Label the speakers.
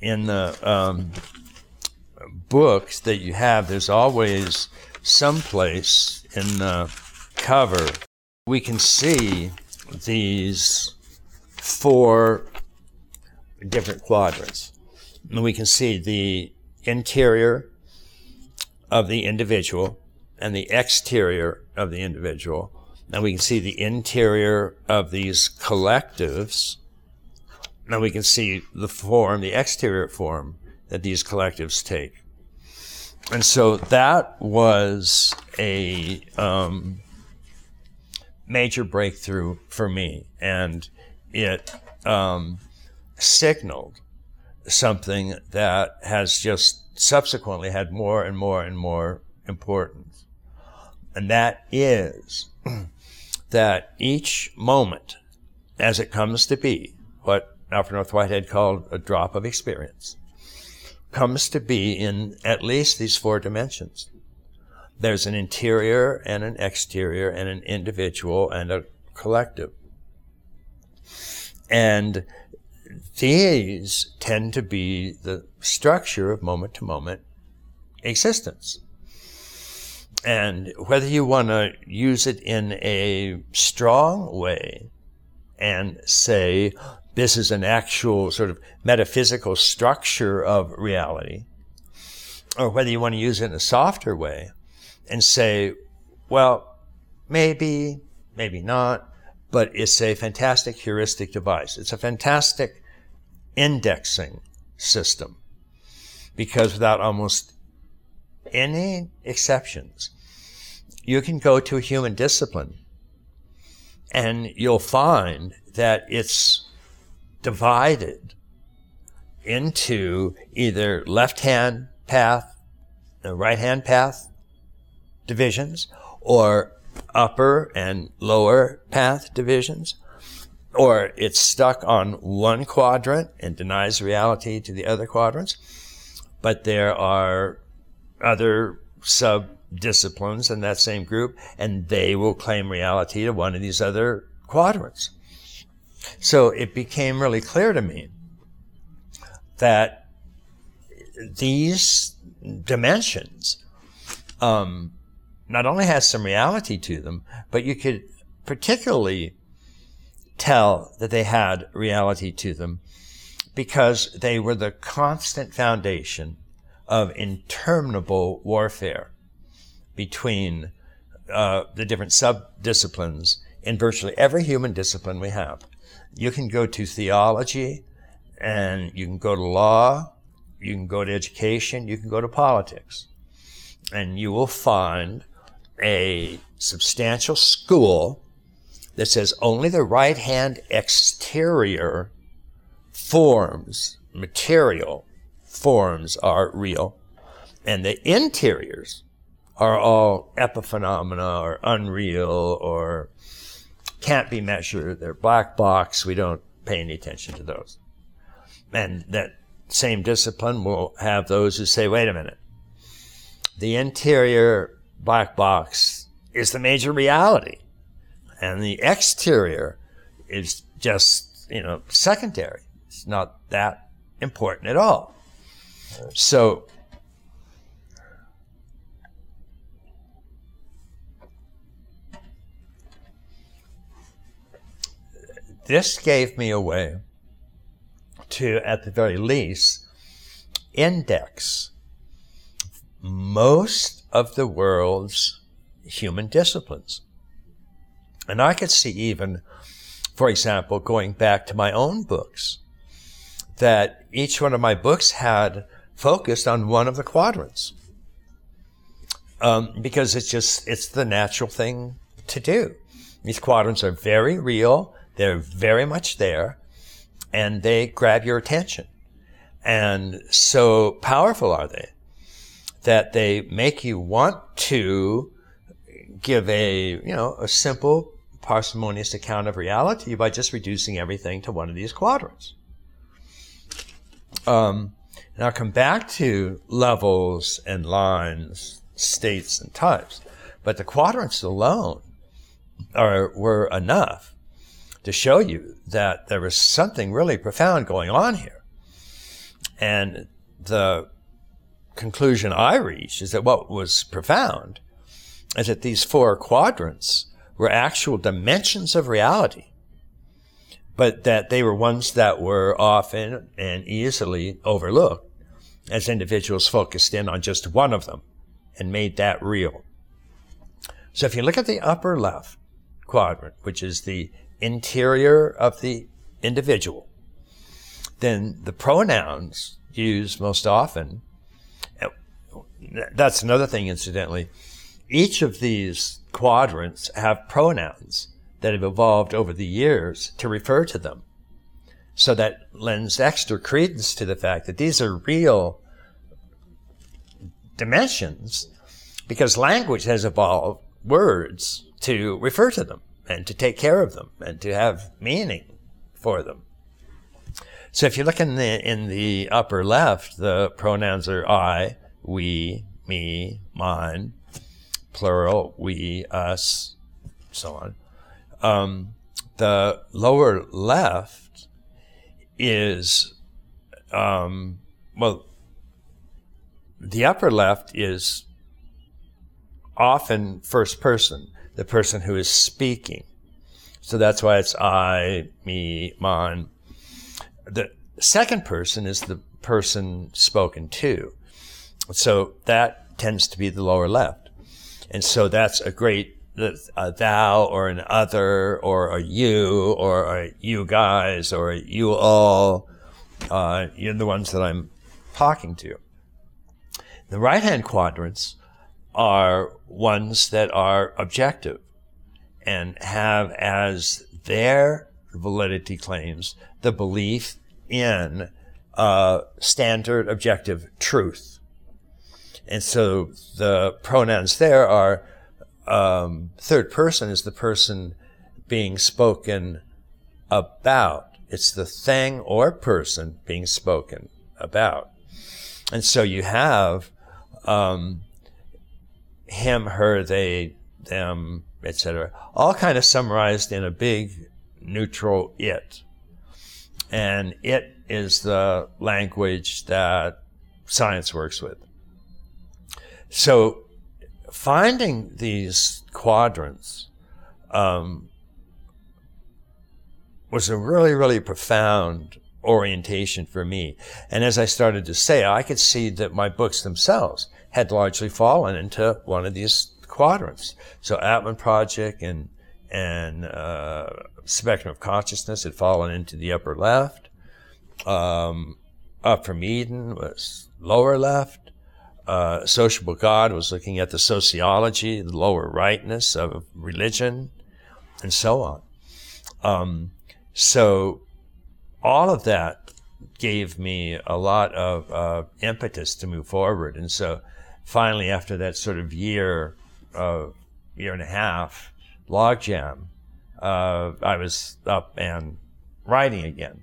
Speaker 1: in the um, books that you have, there's always some place in the cover we can see these four different quadrants. And we can see the interior of the individual and the exterior of the individual. And we can see the interior of these collectives. And we can see the form, the exterior form that these collectives take. And so that was a um, major breakthrough for me. And it um, signaled something that has just subsequently had more and more and more importance. And that is that each moment, as it comes to be, what Alfred North Whitehead called a drop of experience, comes to be in at least these four dimensions. There's an interior and an exterior and an individual and a collective. And these tend to be the structure of moment to moment existence. And whether you want to use it in a strong way and say, this is an actual sort of metaphysical structure of reality, or whether you want to use it in a softer way and say, well, maybe, maybe not, but it's a fantastic heuristic device. It's a fantastic indexing system because without almost any exceptions, you can go to a human discipline and you'll find that it's divided into either left hand path, right hand path divisions, or upper and lower path divisions, or it's stuck on one quadrant and denies reality to the other quadrants. But there are other sub disciplines in that same group, and they will claim reality to one of these other quadrants. So it became really clear to me that these dimensions um, not only has some reality to them, but you could particularly tell that they had reality to them because they were the constant foundation of interminable warfare between uh, the different sub-disciplines in virtually every human discipline we have. You can go to theology and you can go to law, you can go to education, you can go to politics, and you will find a substantial school that says only the right hand exterior forms, material forms are real, and the interiors are all epiphenomena or unreal or can't be measured. They're black box. We don't pay any attention to those. And that same discipline will have those who say, wait a minute, the interior black box is the major reality. And the exterior is just, you know, secondary. It's not that important at all. So, this gave me a way to, at the very least, index most of the world's human disciplines. And I could see even, for example, going back to my own books, that each one of my books had focused on one of the quadrants. Um, because it's just, it's the natural thing to do. These quadrants are very real. They're very much there and they grab your attention. And so powerful are they that they make you want to give a, you know, a simple parsimonious account of reality by just reducing everything to one of these quadrants. Um, and I'll come back to levels and lines, states and types, but the quadrants alone are, were enough to show you that there was something really profound going on here. And the conclusion I reached is that what was profound is that these four quadrants were actual dimensions of reality, but that they were ones that were often and easily overlooked as individuals focused in on just one of them and made that real. So if you look at the upper left quadrant, which is the interior of the individual, then the pronouns used most often, that's another thing, incidentally. Each of these quadrants have pronouns that have evolved over the years to refer to them. So that lends extra credence to the fact that these are real dimensions because language has evolved words to refer to them and to take care of them and to have meaning for them. So if you look in the in the upper left, the pronouns are I, we, me, mine, plural, we, us, so on. Um, the lower left is, um, well, the upper left is often first person, the person who is speaking. So that's why it's I, me, mine. The second person is the person spoken to. So that tends to be the lower left. And so that's a great a thou or an other or a you or a you guys or a you all. Uh, you're the ones that I'm talking to. The right hand quadrants are ones that are objective and have as their validity claims the belief in standard objective truth. And so the pronouns there are um, third person is the person being spoken about. It's the thing or person being spoken about. And so you have um, him, her, they, them, etc., all kind of summarized in a big neutral it. And it is the language that science works with. So finding these quadrants um, was a really, really profound orientation for me. And as I started to say, I could see that my books themselves had largely fallen into one of these quadrants. So Atman Project and and uh, Spectrum of Consciousness had fallen into the upper left. Um, Up from Eden was lower left uh, sociable God was looking at the sociology, the lower rightness of religion, and so on. Um, so all of that gave me a lot of uh, impetus to move forward. And so finally, after that sort of year, uh, year and a half logjam, uh, I was up and writing again.